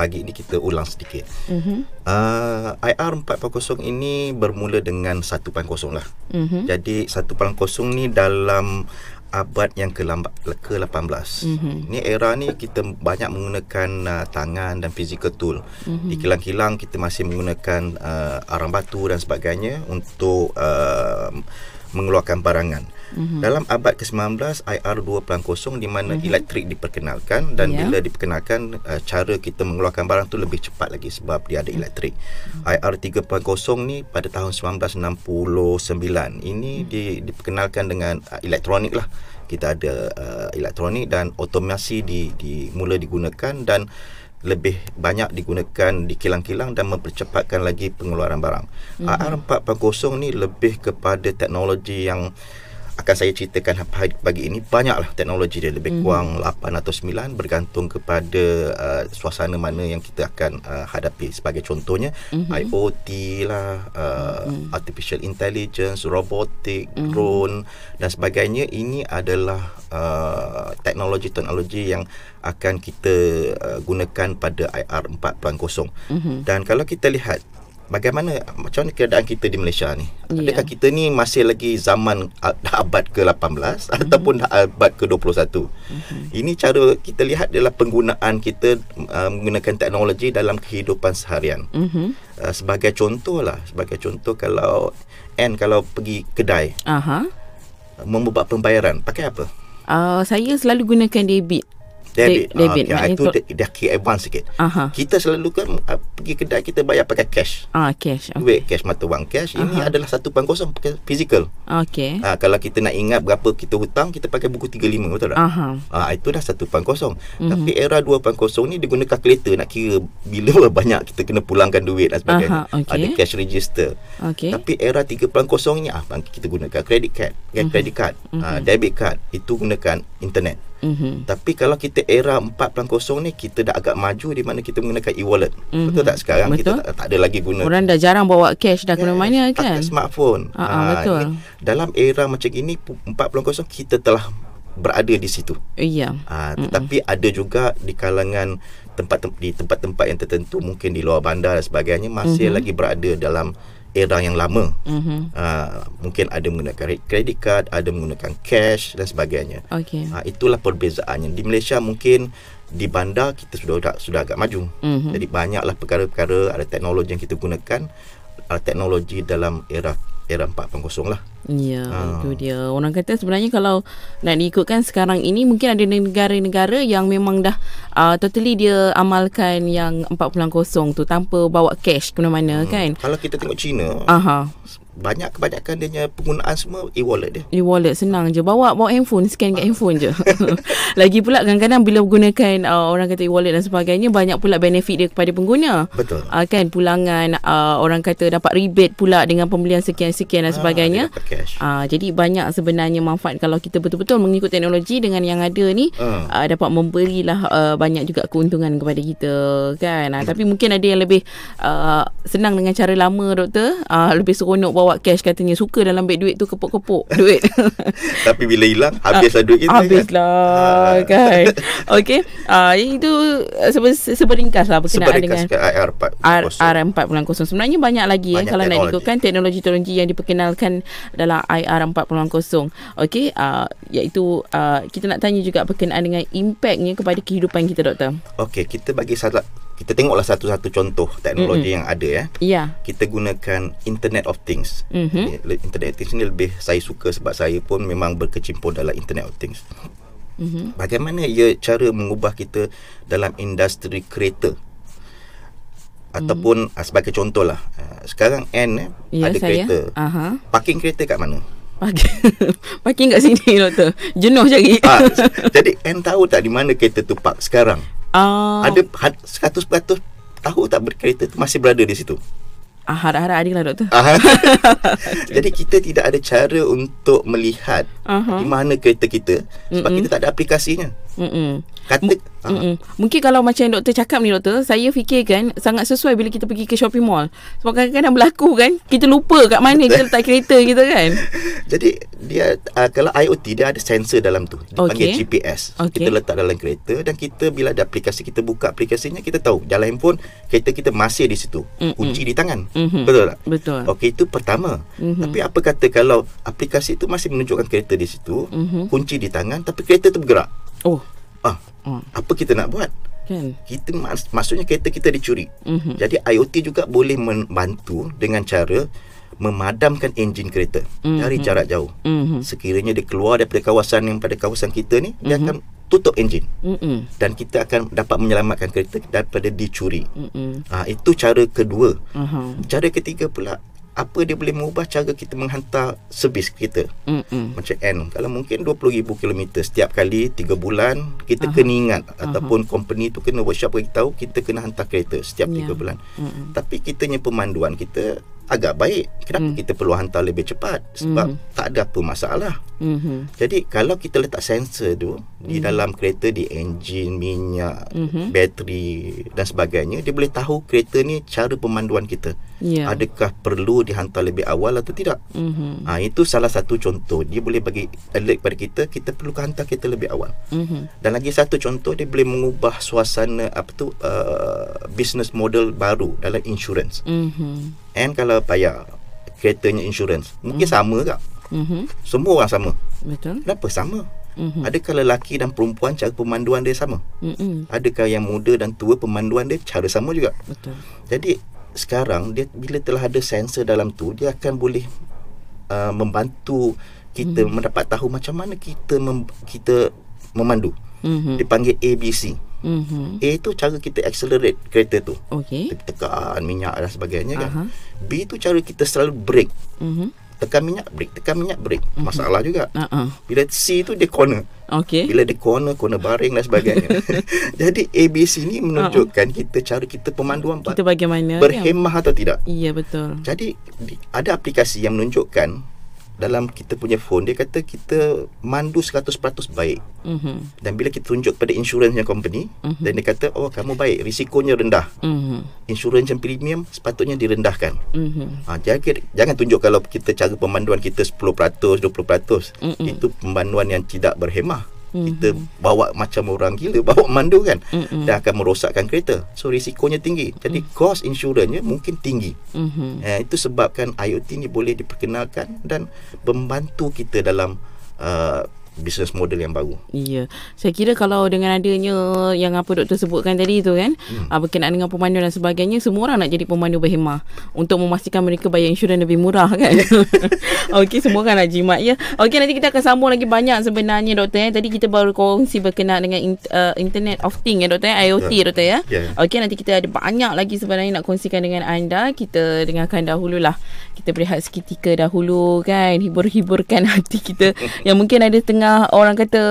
pagi ni kita ulang sedikit. Mhm. Uh, IR 4.0 ini bermula dengan 1.0 lah. Mhm. Jadi 1.0 ni dalam abad yang ke-18. Mhm. Ni era ni kita banyak menggunakan uh, tangan dan physical tool. Mhm. Di kilang-kilang kita masih menggunakan uh, arang batu dan sebagainya untuk uh, mengeluarkan barangan. Mhm. Dalam abad ke-19 IR 2.0 di mana Mhm. elektrik diperkenalkan dan Ya. bila diperkenalkan uh, cara kita mengeluarkan barang tu lebih cepat lagi sebab dia ada elektrik. IR 3.0 ni pada tahun 1969 ini di, diperkenalkan dengan uh, elektronik lah. Kita ada uh, elektronik dan otomasi di, di mula digunakan dan lebih banyak digunakan di kilang-kilang dan mempercepatkan lagi pengeluaran barang. Mm-hmm. IR 4.0 ni lebih kepada teknologi yang akan saya ceritakan pagi ini banyaklah teknologi dia lebih kurang mm-hmm. 8 atau 9 bergantung kepada uh, suasana mana yang kita akan uh, hadapi sebagai contohnya mm-hmm. IoT lah uh, mm-hmm. artificial intelligence robotik mm-hmm. drone dan sebagainya ini adalah uh, teknologi-teknologi yang akan kita uh, gunakan pada IR 4.0 mm-hmm. dan kalau kita lihat bagaimana macam mana keadaan kita di Malaysia ni? Ya. Adakah kita ni masih lagi zaman a- abad ke-18 mm-hmm. ataupun abad ke-21? Mm-hmm. Ini cara kita lihat adalah penggunaan kita uh, menggunakan teknologi dalam kehidupan seharian. Mhm. Uh, sebagai contoh lah, sebagai contoh kalau N kalau pergi kedai Aha. uh, membuat pembayaran, pakai apa? Uh, saya selalu gunakan debit. Debit. De- debit, Ah, okay. maknanya Itu tu- dia, dia kira advance sikit. Aha. Kita selalu kan uh, pergi kedai kita bayar pakai cash. Ah, cash. Okay. Duit cash mata wang cash ini Aha. adalah 1.0 pakai physical. Okay. Ha, kalau kita nak ingat berapa kita hutang, kita pakai buku 35 betul tak? Aha. Ha, itu dah 1.0. Mm-hmm. Tapi era 2.0 ni dia guna kalkulator nak kira bila banyak kita kena pulangkan duit dan sebagainya. Aha, okey. Ada cash register. Okay. Tapi era 3.0 ni ah kita gunakan credit card, mm-hmm. credit card, mm-hmm. ha, debit card itu gunakan internet. Mhm. Tapi kalau kita era 4.0 ni kita dah agak maju di mana kita menggunakan e-wallet. Mhm. Mm-hmm. Betul tak sekarang kita Betul. tak, tak ada lagi guna Orang dah jarang bawa cash dah ke mana kan? Pakai smartphone. Ah, ah, betul. ini, dalam era macam ini 4.0 kita telah berada di situ. Iya. Ha, tetapi ada juga di kalangan tempat di tempat-tempat yang tertentu mungkin di luar bandar dan sebagainya masih mm-hmm. lagi berada dalam era yang lama. Mhm. Ha, mungkin ada menggunakan credit card, ada menggunakan cash dan sebagainya. Okay. Ha, itulah perbezaannya. Di Malaysia mungkin di bandar kita sudah sudah, agak maju. Mhm. Jadi banyaklah perkara-perkara ada teknologi yang kita gunakan ada teknologi dalam era era 4.0 lah. Ya, Ah. itu dia. Orang kata sebenarnya kalau nak diikutkan sekarang ini mungkin ada negara-negara yang memang dah uh, totally dia amalkan yang 4.0 tu tanpa bawa cash ke mana-mana hmm. kan. Kalau kita tengok China, Aha. Banyak kebanyakan dia punya penggunaan semua e-wallet dia. E-wallet senang je Bawa bawa handphone Scan kat handphone je Lagi pula kadang-kadang Bila gunakan uh, Orang kata e-wallet dan sebagainya Banyak pula benefit dia kepada pengguna Betul. uh, Kan pulangan uh, Orang kata dapat rebate pula Dengan pembelian sekian-sekian dan sebagainya Ah, cash. Ah, jadi banyak sebenarnya manfaat kalau kita betul-betul mengikut teknologi dengan yang ada ni Hmm. uh, dapat memberilah uh, banyak juga keuntungan kepada kita kan. Uh, tapi mungkin ada yang lebih uh, senang dengan cara lama doktor, uh, lebih seronok bawa cash katanya suka dalam beg duit tu kepuk-kepuk duit. Tapi bila hilang habislah duit kita. Habislah kan. Okey. Uh, itu sebe- seberingkas lah berkenaan dengan Seberingkas ke IR 4.0. R, R4.0 sebenarnya banyak lagi Banyak eh kalau nak teknologi. diikutkan teknologi-teknologi yang diperkenalkan dalam IR 4.0 okey uh, iaitu uh, kita nak tanya juga berkenaan dengan impactnya kepada kehidupan kita doktor Okey, kita bagi salah kita tengoklah satu-satu contoh teknologi mm-hmm. yang ada ya. ya Kita gunakan Internet of Things. Mhm. Ini- Internet of Things ni lebih saya suka sebab saya pun memang berkecimpung dalam Internet of Things. Mhm. Bagaimana ia cara mengubah kita dalam industri kereta? Ataupun mm. sebagai contohlah, ah, sekarang N eh, ya ada saya kereta. aha Parking kereta kat mana? parking parking kat sini doktor jenuh cari ah, jadi N tahu tak di mana kereta tu park sekarang? Ah, Ada had- 100% tahu tak kereta tu masih berada di situ? ah, harap-harap ada lah doktor Ah, Jadi kita tidak ada cara untuk melihat Aha. di mana kereta kita sebab Mm-mm. kita tak ada aplikasinya. Mm-mm. Kata ah, Mm-mm. Mungkin kalau macam yang doktor cakap ni doktor Saya fikirkan Sangat sesuai bila kita pergi ke shopping mall Sebab kadang-kadang berlaku kan Kita lupa kat mana kita letak kereta kita kan Jadi dia uh, kalau IoT dia ada sensor dalam tu. Dipanggil Okey. GPS. Okey. Kita letak dalam kereta dan kita bila ada aplikasi kita buka aplikasinya kita tahu jalan handphone kereta kita masih di situ. Mm-mm. Kunci di tangan. Mhm. Betul tak? Betul Okey itu pertama. Mhm. Tapi apa kata kalau aplikasi itu masih menunjukkan kereta di situ, Mhm. kunci di tangan tapi kereta tu bergerak. Oh Ah, oh, apa kita nak buat? Kan Kita mas- maksudnya kereta kita dicuri. Mhm. Jadi IoT juga boleh membantu dengan cara memadamkan enjin kereta Mhm. dari jarak jauh. Mhm. Sekiranya dia keluar daripada kawasan yang pada kawasan kita ni, dia akan tutup enjin Mm-mm. dan kita akan dapat menyelamatkan kereta daripada dicuri. Mm-mm. Ha, itu cara kedua. Aha. Cara ketiga pula, apa dia boleh mengubah cara kita menghantar servis kita. Mm-mm. Macam N Kalau mungkin 20,000 km Setiap kali 3 bulan Kita kena ingat Ataupun company tu kena workshop bagi tahu Kita kena hantar kereta Setiap Ya. 3 bulan Mm-mm. Tapi kitanya pemanduan kita Agak baik Kenapa Hmm. kita perlu hantar lebih cepat Sebab Mhm. tak ada apa masalah Mhm. jadi kalau kita letak sensor tu di dalam kereta di enjin, minyak, Mhm. bateri dan sebagainya, dia boleh tahu kereta ni cara pemanduan kita. Ya Adakah perlu dihantar lebih awal atau tidak? Mhm. Ha, itu salah satu contoh. Dia boleh bagi alert pada kita, kita perlu hantar kereta lebih awal. Mhm. Dan lagi satu contoh, dia boleh mengubah suasana apa tu uh, business model baru dalam insurance. Mhm. And kalau bayar keretanya insurance, mungkin sama tak? Mhm. Semua orang sama. Betul Kenapa sama? Mhm. Adakah lelaki dan perempuan cara pemanduan dia sama? Mm-mm. Adakah yang muda dan tua pemanduan dia cara sama juga? Betul Jadi sekarang dia bila telah ada sensor dalam tu dia akan boleh uh, membantu kita Mhm. mendapat tahu macam mana kita mem, kita memandu. Mhm. Dipanggil ABC. Mhm. A tu cara kita accelerate kereta tu. Okey Kita tekan minyak dan sebagainya kan. Aha. B tu cara kita selalu brake. Mhm. Tekan minyak brake, tekan minyak brake. Masalah juga. Uh-uh. Bila C tu dia corner. Okey Bila dia corner, corner baring dan sebagainya. Jadi ABC ni menunjukkan kita cara kita pemanduan Kita bagaimana berhemah atau tidak. Ya betul Jadi di- ada aplikasi yang menunjukkan dalam kita punya phone dia kata kita mandu 100% baik. Mhm. Dan bila kita tunjuk pada insurans yang company Mhm. dan dia kata oh kamu baik, risikonya rendah. Mhm. Insurans yang premium sepatutnya direndahkan. Mhm. Ha, jangan, jangan tunjuk kalau kita cara pemanduan kita 10%, 20%. Mm-mm. Itu pemanduan yang tidak berhemah. Mhm. Kita bawa macam orang gila bawa mandu kan. Mm-mm. Dia akan merosakkan kereta. So risikonya tinggi. Jadi cost insurans mungkin tinggi. Mhm. Eh, itu sebabkan IoT ni boleh diperkenalkan dan membantu kita dalam uh, business model yang baru. Ya, saya kira kalau dengan adanya yang apa doktor sebutkan tadi tu kan, hmm. uh, berkenaan dengan pemandu dan sebagainya, semua orang nak jadi pemandu berhemah untuk memastikan mereka bayar insurans lebih murah kan. Okey, semua orang nak jimat ya. Okey, nanti kita akan sambung lagi banyak sebenarnya doktor ya. Tadi kita baru kongsi berkenaan dengan in, uh, Internet of Things ya doktor ya, IoT Ya. doktor ya. Ya. Okey, nanti kita ada banyak lagi sebenarnya nak kongsikan dengan anda. Kita dengarkan dahululah. Kita berehat seketika dahulu kan, hibur-hiburkan hati kita yang mungkin ada tengah orang kata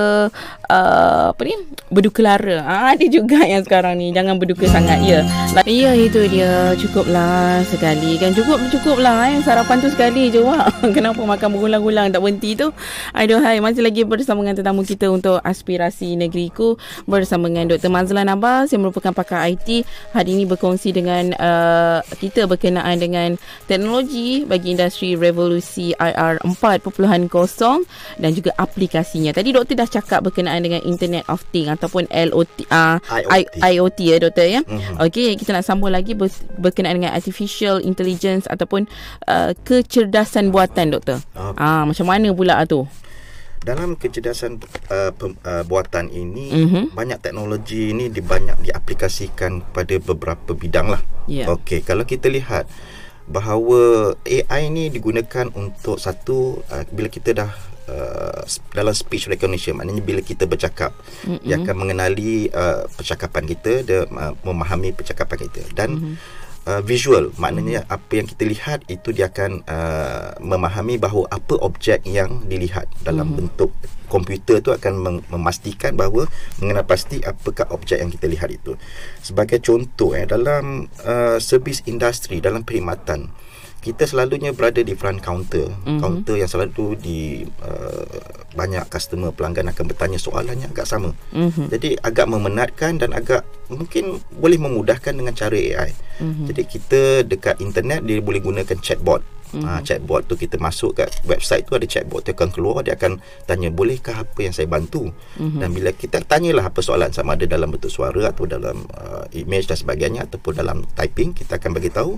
uh, apa ni berduka lara. Ah, ada juga yang sekarang ni jangan berduka sangat ya. Lah, ya itu dia cukuplah sekali kan cukup cukuplah eh sarapan tu sekali je wak. Kenapa makan berulang-ulang tak berhenti tu? Aduhai masih lagi bersama dengan tetamu kita untuk aspirasi negeriku bersama dengan Dr. Mazlan Abbas yang merupakan pakar IT hari ini berkongsi dengan uh, kita berkenaan dengan teknologi bagi industri revolusi IR 4.0 dan juga aplikasinya. Tadi doktor dah cakap berkenaan dengan Internet of Things ataupun LOT uh, IoT. IoT ya doktor ya. Mhm. Okey, kita nak sambung lagi ber, berkenaan dengan artificial intelligence ataupun uh, kecerdasan buatan doktor. Ah macam mana pula tu? Dalam kecerdasan uh, pem, uh, buatan ini Mhm. banyak teknologi ini di banyak diaplikasikan pada beberapa bidang lah. Ya. Okey, kalau kita lihat bahawa AI ni digunakan untuk satu uh, bila kita dah uh, dalam speech recognition maknanya bila kita bercakap Mm-mm. dia akan mengenali uh, percakapan kita dia uh, memahami percakapan kita dan Mhm. uh, visual maknanya apa yang kita lihat itu dia akan uh, memahami bahawa apa objek yang dilihat dalam bentuk komputer tu akan mem- memastikan bahawa mengenal pasti apakah objek yang kita lihat itu sebagai contoh eh dalam uh, servis industri dalam perkhidmatan kita selalunya berada di front counter. Mm-hmm. Counter yang selalu di uh, banyak customer pelanggan akan bertanya soalannya agak sama. Mm-hmm. Jadi agak memenatkan dan agak mungkin boleh memudahkan dengan cara AI. Mm-hmm. Jadi kita dekat internet dia boleh gunakan chatbot. Mm-hmm. Uh, chatbot tu kita masuk kat website tu ada chatbot tu akan keluar dia akan tanya bolehkah apa yang saya bantu mm-hmm. dan bila kita tanyalah apa soalan sama ada dalam bentuk suara atau dalam uh, image dan sebagainya ataupun dalam typing kita akan bagi tahu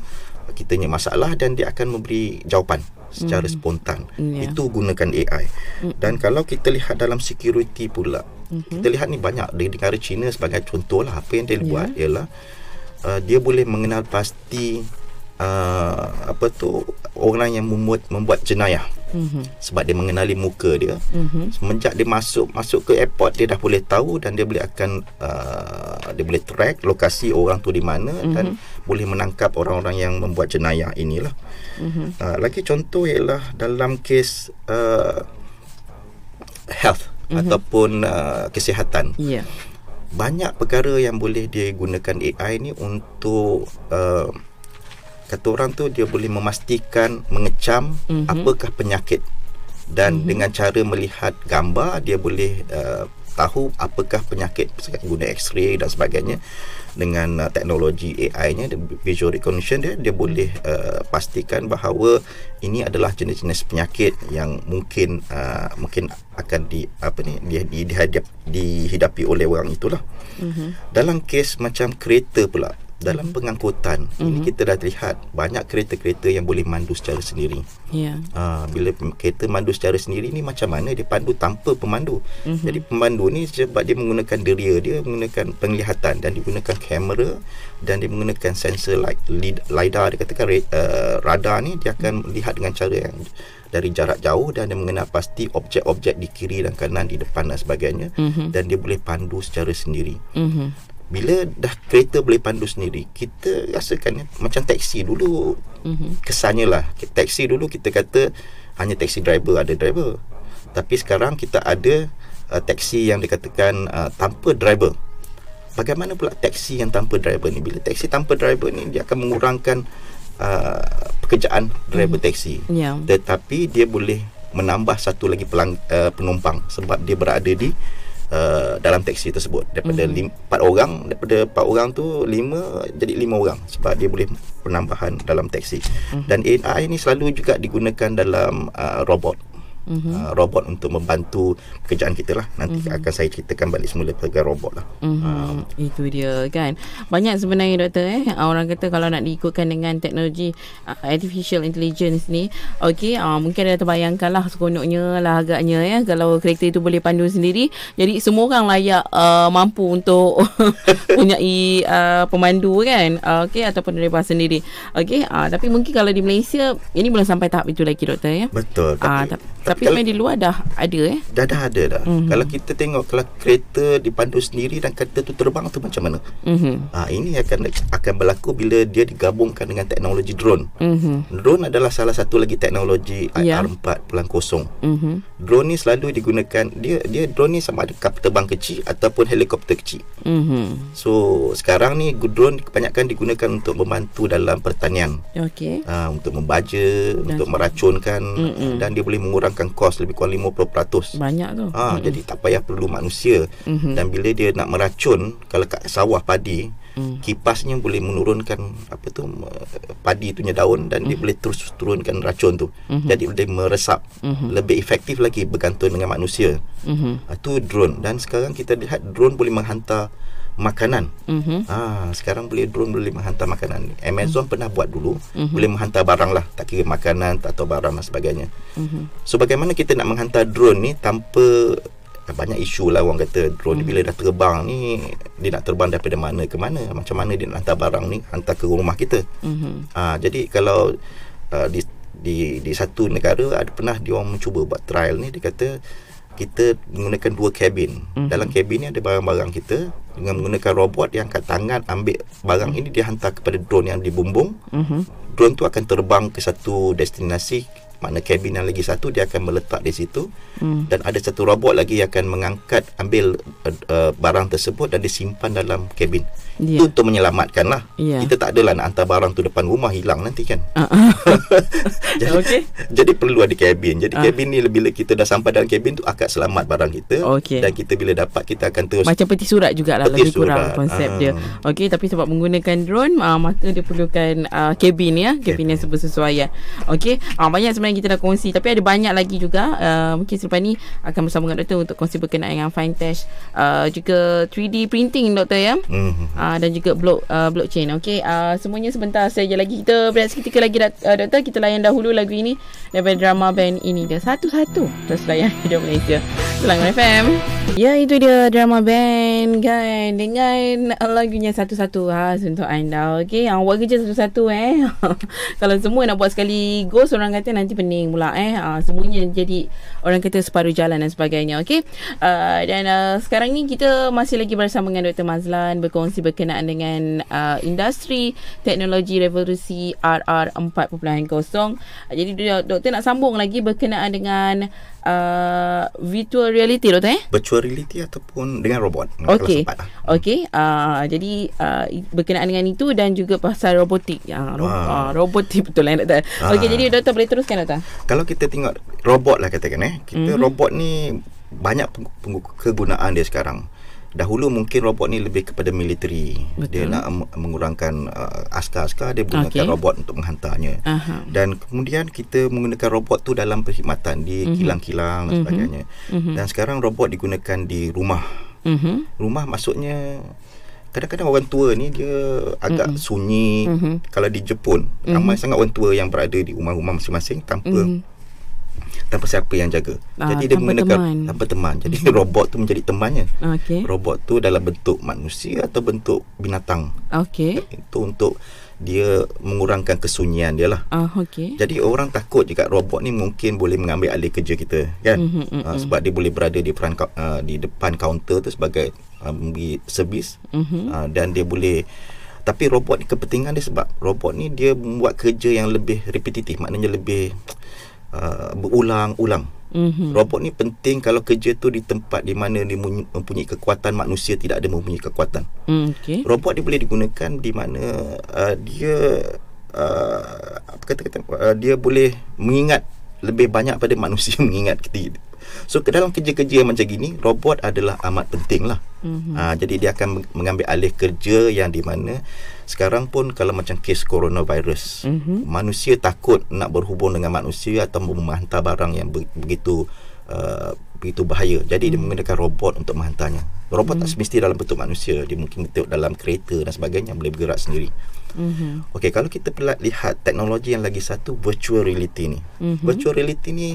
kita punya masalah dan dia akan memberi jawapan secara mm-hmm. spontan yeah. itu gunakan AI mm-hmm. dan kalau kita lihat dalam security pula mm-hmm. kita lihat ni banyak di negara China sebagai contoh lah apa yang dia yeah. buat ialah uh, dia boleh mengenal pasti uh, apa tu orang yang membuat membuat jenayah mm-hmm. sebab dia mengenali muka dia mm-hmm. semenjak dia masuk masuk ke airport dia dah boleh tahu dan dia boleh akan uh, dia boleh track lokasi orang tu di mana mm-hmm. dan boleh menangkap orang-orang yang membuat jenayah inilah mm-hmm. uh, lagi contoh ialah dalam kes uh, health mm-hmm. ataupun uh, kesihatan yeah. banyak perkara yang boleh digunakan AI ni untuk uh, kata orang tu dia boleh memastikan mengecam mm-hmm. apakah penyakit dan mm-hmm. dengan cara melihat gambar dia boleh uh, tahu apakah penyakit guna x-ray dan sebagainya dengan uh, teknologi AI-nya visual recognition dia dia boleh uh, pastikan bahawa ini adalah jenis-jenis penyakit yang mungkin uh, mungkin akan di apa ni di, di, dihadap, dihidapi oleh orang itulah. Mm-hmm. Dalam kes macam kereta pula dalam mm-hmm. pengangkutan mm-hmm. ini kita dah lihat banyak kereta-kereta yang boleh mandu secara sendiri. Yeah. Uh, bila kereta mandu secara sendiri ni macam mana dia pandu tanpa pemandu. Mm-hmm. Jadi pemandu ni sebab dia menggunakan deria dia menggunakan penglihatan dan digunakan kamera dan dia menggunakan sensor like lidar dia katakan uh, radar ni dia akan melihat dengan cara yang dari jarak jauh dan dia mengenal pasti objek-objek di kiri dan kanan di depan dan sebagainya mm-hmm. dan dia boleh pandu secara sendiri. Mm-hmm bila dah kereta boleh pandu sendiri kita rasakan macam taksi dulu mm-hmm. kesannya lah taksi dulu kita kata hanya taksi driver ada driver tapi sekarang kita ada uh, taksi yang dikatakan uh, tanpa driver bagaimana pula taksi yang tanpa driver ni bila taksi tanpa driver ni dia akan mengurangkan uh, pekerjaan driver mm-hmm. taksi yeah. tetapi dia boleh menambah satu lagi pelang, uh, penumpang sebab dia berada di uh, dalam teksi tersebut daripada mm-hmm. lim, 4 orang daripada 4 orang tu 5 jadi 5 orang sebab dia boleh penambahan dalam teksi mm-hmm. dan AI ni selalu juga digunakan dalam uh, robot mm-hmm. uh, robot untuk membantu pekerjaan kita lah nanti mm-hmm. akan saya ceritakan balik semula pekerjaan robot lah mm-hmm. uh. itu dia kan banyak sebenarnya doktor eh orang kata kalau nak diikutkan dengan teknologi uh, artificial intelligence ni okey uh, mungkin ada terbayangkan lah sekonoknya lah agaknya ya kalau kereta itu boleh pandu sendiri jadi semua orang layak uh, mampu untuk punya uh, pemandu kan uh, okey ataupun driver sendiri okey uh, tapi mungkin kalau di Malaysia ini belum sampai tahap itu lagi doktor ya betul tapi, uh, tapi tapi kalau, di luar dah ada eh? Dah dah ada dah. Mm-hmm. Kalau kita tengok kalau kereta dipandu sendiri dan kereta tu terbang tu macam mana? Mm-hmm. Ha, ini akan akan berlaku bila dia digabungkan dengan teknologi drone. Mm-hmm. Drone adalah salah satu lagi teknologi yeah. IR 4.0. Mm-hmm. Drone ni selalu digunakan dia dia drone ni sama ada kapal terbang kecil ataupun helikopter kecil. Mm-hmm. So sekarang ni drone kebanyakan digunakan untuk membantu dalam pertanian. Okay. Ha, untuk membaja, dan untuk meracunkan mm-hmm. dan dia boleh mengurangkan mengurangkan kos lebih kurang 50%. Banyak tu. Ha, mm-hmm. jadi tak payah perlu manusia. Mm-hmm. Dan bila dia nak meracun kalau kat sawah padi, mm. kipasnya boleh menurunkan apa tu padi tu punya daun dan mm-hmm. dia boleh terus turunkan racun tu. Mm-hmm. Jadi dia meresap. Mm-hmm. Lebih efektif lagi bergantung dengan manusia. Mm-hmm. Ha, tu drone dan sekarang kita lihat drone boleh menghantar makanan. Mm-hmm. Ah, sekarang boleh drone boleh menghantar makanan. Amazon mm-hmm. pernah buat dulu, mm-hmm. boleh menghantar barang lah, tak kira makanan atau barang dan sebagainya. Mm-hmm. So bagaimana kita nak menghantar drone ni tanpa banyak isu lah orang kata drone mm-hmm. ni bila dah terbang ni dia nak terbang daripada mana ke mana macam mana dia nak hantar barang ni hantar ke rumah kita mm-hmm. ah, jadi kalau uh, di, di di satu negara ada pernah dia orang mencuba buat trial ni dia kata kita menggunakan dua kabin. Mm-hmm. Dalam kabin ni ada barang-barang kita dengan menggunakan robot yang angkat tangan ambil barang mm-hmm. ini dihantar kepada drone yang dibumbung. Mm-hmm. Drone tu akan terbang ke satu destinasi mana kabin yang lagi satu dia akan meletak di situ mm. dan ada satu robot lagi yang akan mengangkat ambil uh, uh, barang tersebut dan disimpan dalam kabin. Ya. Itu untuk menyelamatkan lah. Ya. Kita tak adalah nak hantar barang tu depan rumah hilang nanti kan. Ah. jadi, Okey. jadi perlu ada kabin. Jadi Ah. kabin ni bila kita dah sampai dalam kabin tu akan selamat barang kita. Okey. Dan kita bila dapat kita akan terus Macam peti surat jugalah Peti lebih kurang surat. konsep Ah. dia. Okey tapi sebab menggunakan drone uh, maka dia perlukan uh, kabin ya, kabin yang bersesuaian. Okey, uh, banyak sebenarnya kita dah kongsi tapi ada banyak lagi juga uh, mungkin selepas ni akan bersama dengan doktor untuk kongsi berkenaan dengan fine test uh, juga 3D printing doktor ya. Mhm. Uh, dan juga block uh, blockchain. Okey, uh, semuanya sebentar saja lagi kita berehat seketika lagi uh, doktor kita layan dahulu lagu ini daripada drama band ini dia satu-satu terus layan hidup Malaysia. Selangor FM. Ya itu dia drama band kan dengan lagunya satu-satu ha untuk anda. Okey, uh, buat kerja satu-satu eh. Kalau semua nak buat sekali ghost orang kata nanti pening pula eh. Uh, semuanya jadi orang kata separuh jalan dan sebagainya. Okey. Uh, dan uh, sekarang ni kita masih lagi bersama dengan Dr. Mazlan berkongsi berkenaan dengan uh, industri teknologi revolusi RR 4.0. Uh, jadi doktor nak sambung lagi berkenaan dengan uh, virtual reality doktor eh? virtual reality ataupun dengan robot. Okey. lah. Okey, uh, jadi uh, berkenaan dengan itu dan juga pasal robotik. Ya, ro- Ah. uh, robotik betul lah doktor. Ah. Okey, jadi doktor boleh teruskan doktor. Kalau kita tengok robot lah katakan eh. Kita Mhm. robot ni banyak kegunaan dia sekarang. Dahulu mungkin robot ni lebih kepada military. Dia Betul. nak em- mengurangkan uh, askar-askar dia menggunakan Okey. robot untuk menghantarnya. Aha. Dan kemudian kita menggunakan robot tu dalam perkhidmatan di Mhm. kilang-kilang dan Mhm. sebagainya. Mhm. Dan sekarang robot digunakan di rumah. Mhm. Rumah maksudnya kadang-kadang orang tua ni dia agak Mhm. sunyi. Mhm. Kalau di Jepun Mhm. ramai sangat orang tua yang berada di rumah-rumah masing-masing tanpa Mhm. Tanpa siapa yang jaga. Ah, Jadi dia menggunakan teman. Tanpa teman. Jadi robot tu menjadi temannya. Okey. Robot tu dalam bentuk manusia atau bentuk binatang. Okey. Itu untuk dia mengurangkan kesunyian dia lah. Ah, okey. Jadi orang takut juga robot ni mungkin boleh mengambil alih kerja kita kan. Mhm, mhm, Uh, sebab dia boleh berada di peran uh, di depan kaunter tu sebagai uh, memberi servis Mhm. uh, dan dia boleh tapi robot ni kepentingan dia sebab robot ni dia membuat kerja yang lebih repetitif maknanya lebih uh, berulang-ulang. Mhm. Robot ni penting kalau kerja tu di tempat di mana dia mempunyai kekuatan manusia tidak ada mempunyai kekuatan. Mm, Okey. Robot dia boleh digunakan di mana uh, dia uh, apa kata kata uh, dia boleh mengingat lebih banyak pada manusia mengingat kita. So ke dalam kerja-kerja macam gini robot adalah amat penting lah. Mhm. Uh, jadi dia akan meng- mengambil alih kerja yang di mana sekarang pun kalau macam kes coronavirus Mhm. manusia takut nak berhubung dengan manusia atau menghantar barang yang be- begitu uh, begitu bahaya. Jadi dia menggunakan robot untuk menghantarnya. Robot tak semesti dalam bentuk manusia. Dia mungkin bentuk dalam kereta dan sebagainya boleh bergerak sendiri. Mhm. Okey, kalau kita lihat teknologi yang lagi satu virtual reality ni. Mhm. Virtual reality ni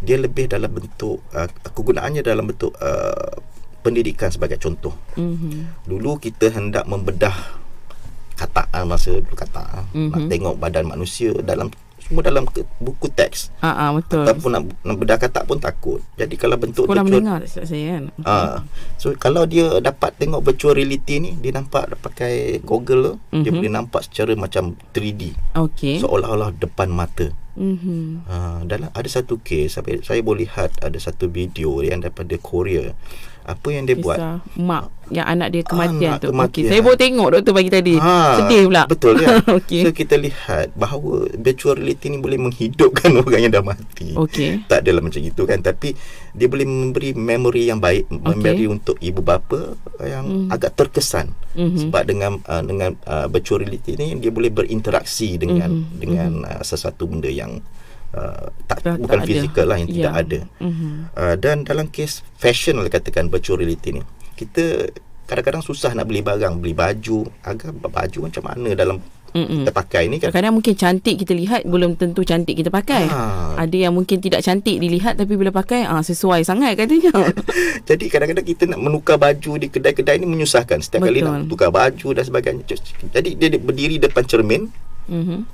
dia lebih dalam bentuk uh, kegunaannya dalam bentuk uh, pendidikan sebagai contoh. Mhm. Dulu kita hendak membedah katak ah, masa dulu katak ah, Mhm. nak tengok badan manusia dalam semua dalam ke, buku teks Ah, ah betul. ataupun nak, nak bedah katak pun takut. Jadi kalau bentuk Sekolah virtual mendengar saya kan. Ah, so kalau dia dapat tengok virtual reality ni dia nampak pakai goggle tu, dia Mhm. boleh nampak secara macam 3D Okey. seolah-olah depan mata. Mhm. Ha, dalam ada satu kes saya boleh lihat ada satu video yang daripada Korea. Apa yang dia buat? Kisah mak yang anak dia kematian Anak tu. kematian. Okey, saya baru tengok doktor bagi tadi. Ha, Sedih pula. Betul ya. Okey. So kita lihat bahawa virtual reality ni boleh menghidupkan orang yang dah mati. Okey. Tak adalah macam itu kan tapi dia boleh memberi memori yang baik, okay. memberi untuk ibu bapa yang Hmm. agak terkesan. Mhm. Sebab dengan uh, dengan uh, virtual reality ni dia boleh berinteraksi dengan Mhm. dengan uh, sesuatu benda yang uh, tak, Tak- bukan tak ada. fizikal lah yang Ya. tidak ada. Mhm. Uh, dan dalam kes fashion lah katakan virtual reality ni kita kadang-kadang susah nak beli barang beli baju agak baju macam mana dalam Mm-mm. kita pakai ni kan Kadang-kadang mungkin cantik kita lihat belum tentu cantik kita pakai. Ha. Ada yang mungkin tidak cantik dilihat tapi bila pakai ah sesuai sangat katanya. jadi kadang-kadang kita nak menukar baju di kedai-kedai ni menyusahkan setiap kali Betul. nak tukar baju dan sebagainya jadi dia berdiri depan cermin mhm.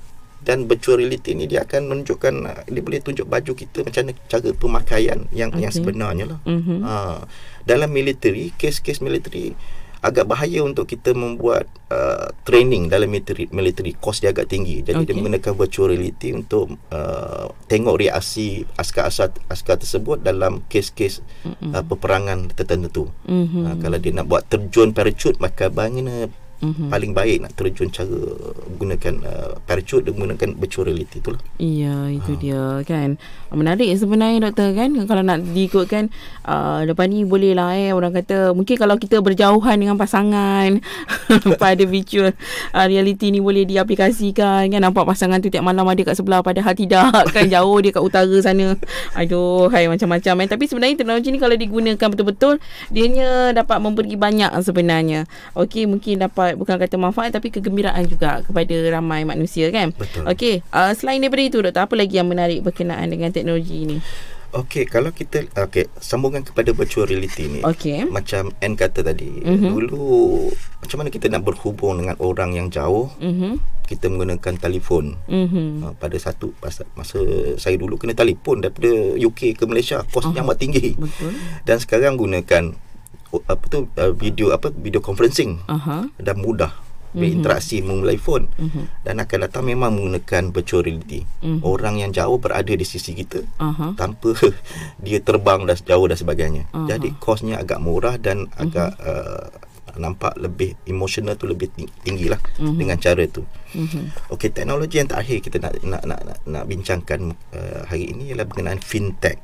Dan virtual reality ni dia akan menunjukkan uh, dia boleh tunjuk baju kita macam mana cara pemakaian yang yang Okey. sebenarnya lah Mhm. Ha, dalam military, kes-kes military agak bahaya untuk kita membuat uh, training dalam military, military cost dia agak tinggi. Jadi okay. dia menggunakan virtual reality untuk uh, tengok reaksi askar-askar askar tersebut dalam kes-kes uh, peperangan tertentu. Mhm. Ha, kalau dia nak buat terjun parachute maka bagaimana mm-hmm. paling baik nak terjun cara gunakan uh, parachute dan gunakan virtual reality itulah. Ya, itu ha. dia kan. Menarik sebenarnya doktor kan. Kalau nak diikutkan uh, lepas ni boleh lah eh orang kata mungkin kalau kita berjauhan dengan pasangan pada virtual uh, reality ni boleh diaplikasikan kan nampak pasangan tu tiap malam ada kat sebelah padahal tidak kan jauh dia kat utara sana. Aduh, hai macam-macam eh. Tapi sebenarnya teknologi ni kalau digunakan betul-betul dia dapat memberi banyak sebenarnya. Okey, mungkin dapat bukan kata manfaat tapi kegembiraan juga kepada ramai manusia kan. Betul. Okey, uh, selain daripada itu doktor, apa lagi yang menarik berkenaan dengan teknologi ini? Okey, kalau kita okey, sambungan kepada virtual reality ni. Okey. Macam N kata tadi, Mhm. mm-hmm. dulu macam mana kita nak berhubung dengan orang yang jauh? Mhm. Kita menggunakan telefon. Mhm. Uh, pada satu masa, masa saya dulu kena telefon daripada UK ke Malaysia, kosnya amat tinggi. Betul. Dan sekarang gunakan apa tu uh, video apa video conferencing Aha. dan mudah berinteraksi mm-hmm. melalui phone Mhm. dan akan datang memang menggunakan virtual reality. Mhm. Orang yang jauh berada di sisi kita Aha. tanpa dia terbang dan jauh dan sebagainya. Aha. Jadi kosnya agak murah dan Mhm. agak uh, nampak lebih emosional tu lebih ting- tinggi lah Mhm. dengan cara tu. Mhm. Okey, teknologi yang terakhir kita nak nak nak nak, nak bincangkan uh, hari ini ialah berkenaan fintech.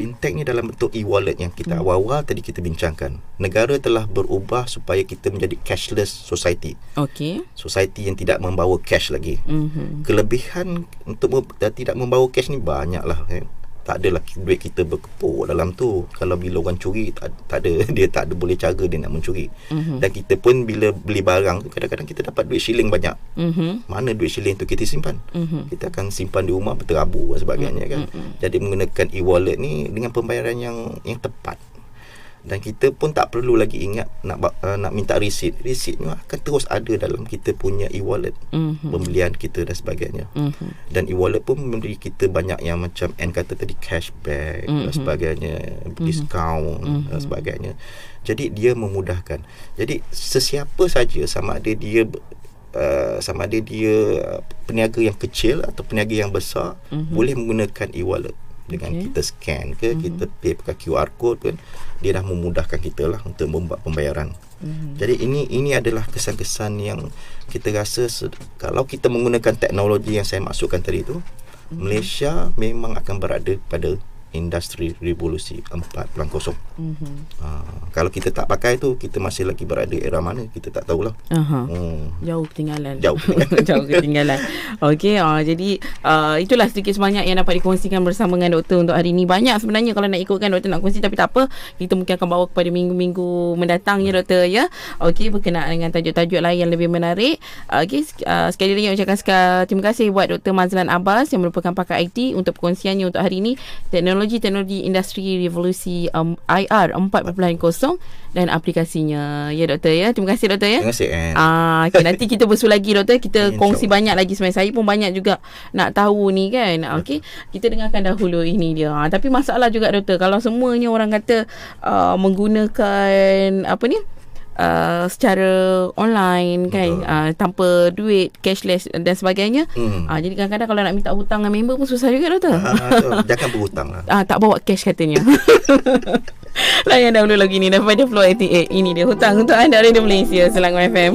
Fintech ni dalam bentuk e-wallet yang kita hmm. awal-awal tadi kita bincangkan. Negara telah berubah supaya kita menjadi cashless society. Okey. Society yang tidak membawa cash lagi. Mhm. Kelebihan untuk tidak membawa cash ni banyaklah eh. Tak adalah duit kita berkepuk dalam tu. Kalau bila orang curi tak, tak ada dia tak ada boleh cara dia nak mencuri. Mhm. Dan kita pun bila beli barang tu kadang-kadang kita dapat duit shilling banyak. Mhm. Mana duit shilling tu kita simpan? Mhm. kita akan simpan di rumah berterabur dan sebagainya kan. Jadi menggunakan e-wallet ni dengan pembayaran yang yang tepat. Dan kita pun tak perlu lagi ingat nak uh, nak minta resit. Resit ni akan terus ada dalam kita punya e-wallet. Mhm. Pembelian kita dan sebagainya. Mhm. Dan e-wallet pun memberi kita banyak yang macam N kata tadi cashback dan Mhm. sebagainya, discount dan sebagainya. Jadi dia memudahkan. Jadi sesiapa saja sama ada dia Uh, sama ada dia uh, peniaga yang kecil atau peniaga yang besar Mhm. boleh menggunakan e-wallet dengan Okey. kita scan ke kita pay pakai QR code kan dia dah memudahkan kita lah untuk membuat pembayaran. Mhm. Jadi ini ini adalah kesan-kesan yang kita rasa se- kalau kita menggunakan teknologi yang saya maksudkan tadi tu Malaysia memang akan berada pada industri revolusi 4.0. Mhm. Ha, kalau kita tak pakai tu kita masih lagi berada era mana kita tak tahulah. Aha. Hmm. Jauh ketinggalan Jauh. Jauh ketinggalan Okey uh, Jadi uh, Itulah sedikit sebanyak Yang dapat dikongsikan Bersama dengan doktor Untuk hari ini Banyak sebenarnya Kalau nak ikutkan Doktor nak kongsi Tapi tak apa Kita mungkin akan bawa Kepada minggu-minggu Mendatang ya doktor ya Okey Berkenaan dengan tajuk-tajuk lain Yang lebih menarik uh, Okey uh, Sekali lagi ucapkan Terima kasih buat Dr. Mazlan Abbas Yang merupakan pakar IT Untuk perkongsiannya Untuk hari ini Teknologi-teknologi Industri Revolusi um, IR 4.0 Dan aplikasinya Ya doktor ya Terima kasih doktor ya Terima kasih Anne. Ah, okay, nanti kita bersua lagi doktor. Kita InsyaAllah. kongsi banyak lagi sebenarnya. Saya pun banyak juga nak tahu ni kan. Okey. Kita dengarkan dahulu ini dia. Ah, tapi masalah juga doktor kalau semuanya orang kata uh, menggunakan apa ni? Uh, secara online kan Betul. uh, tanpa duit cashless dan sebagainya Hmm. uh, jadi kadang-kadang kalau nak minta hutang dengan member pun susah juga doktor Ah, tu, jangan berhutang lah. Ah, tak bawa cash katanya. Layan dahulu lagi ni daripada Floor 88. Ini dia hutang untuk anda Radio Malaysia Selangor FM.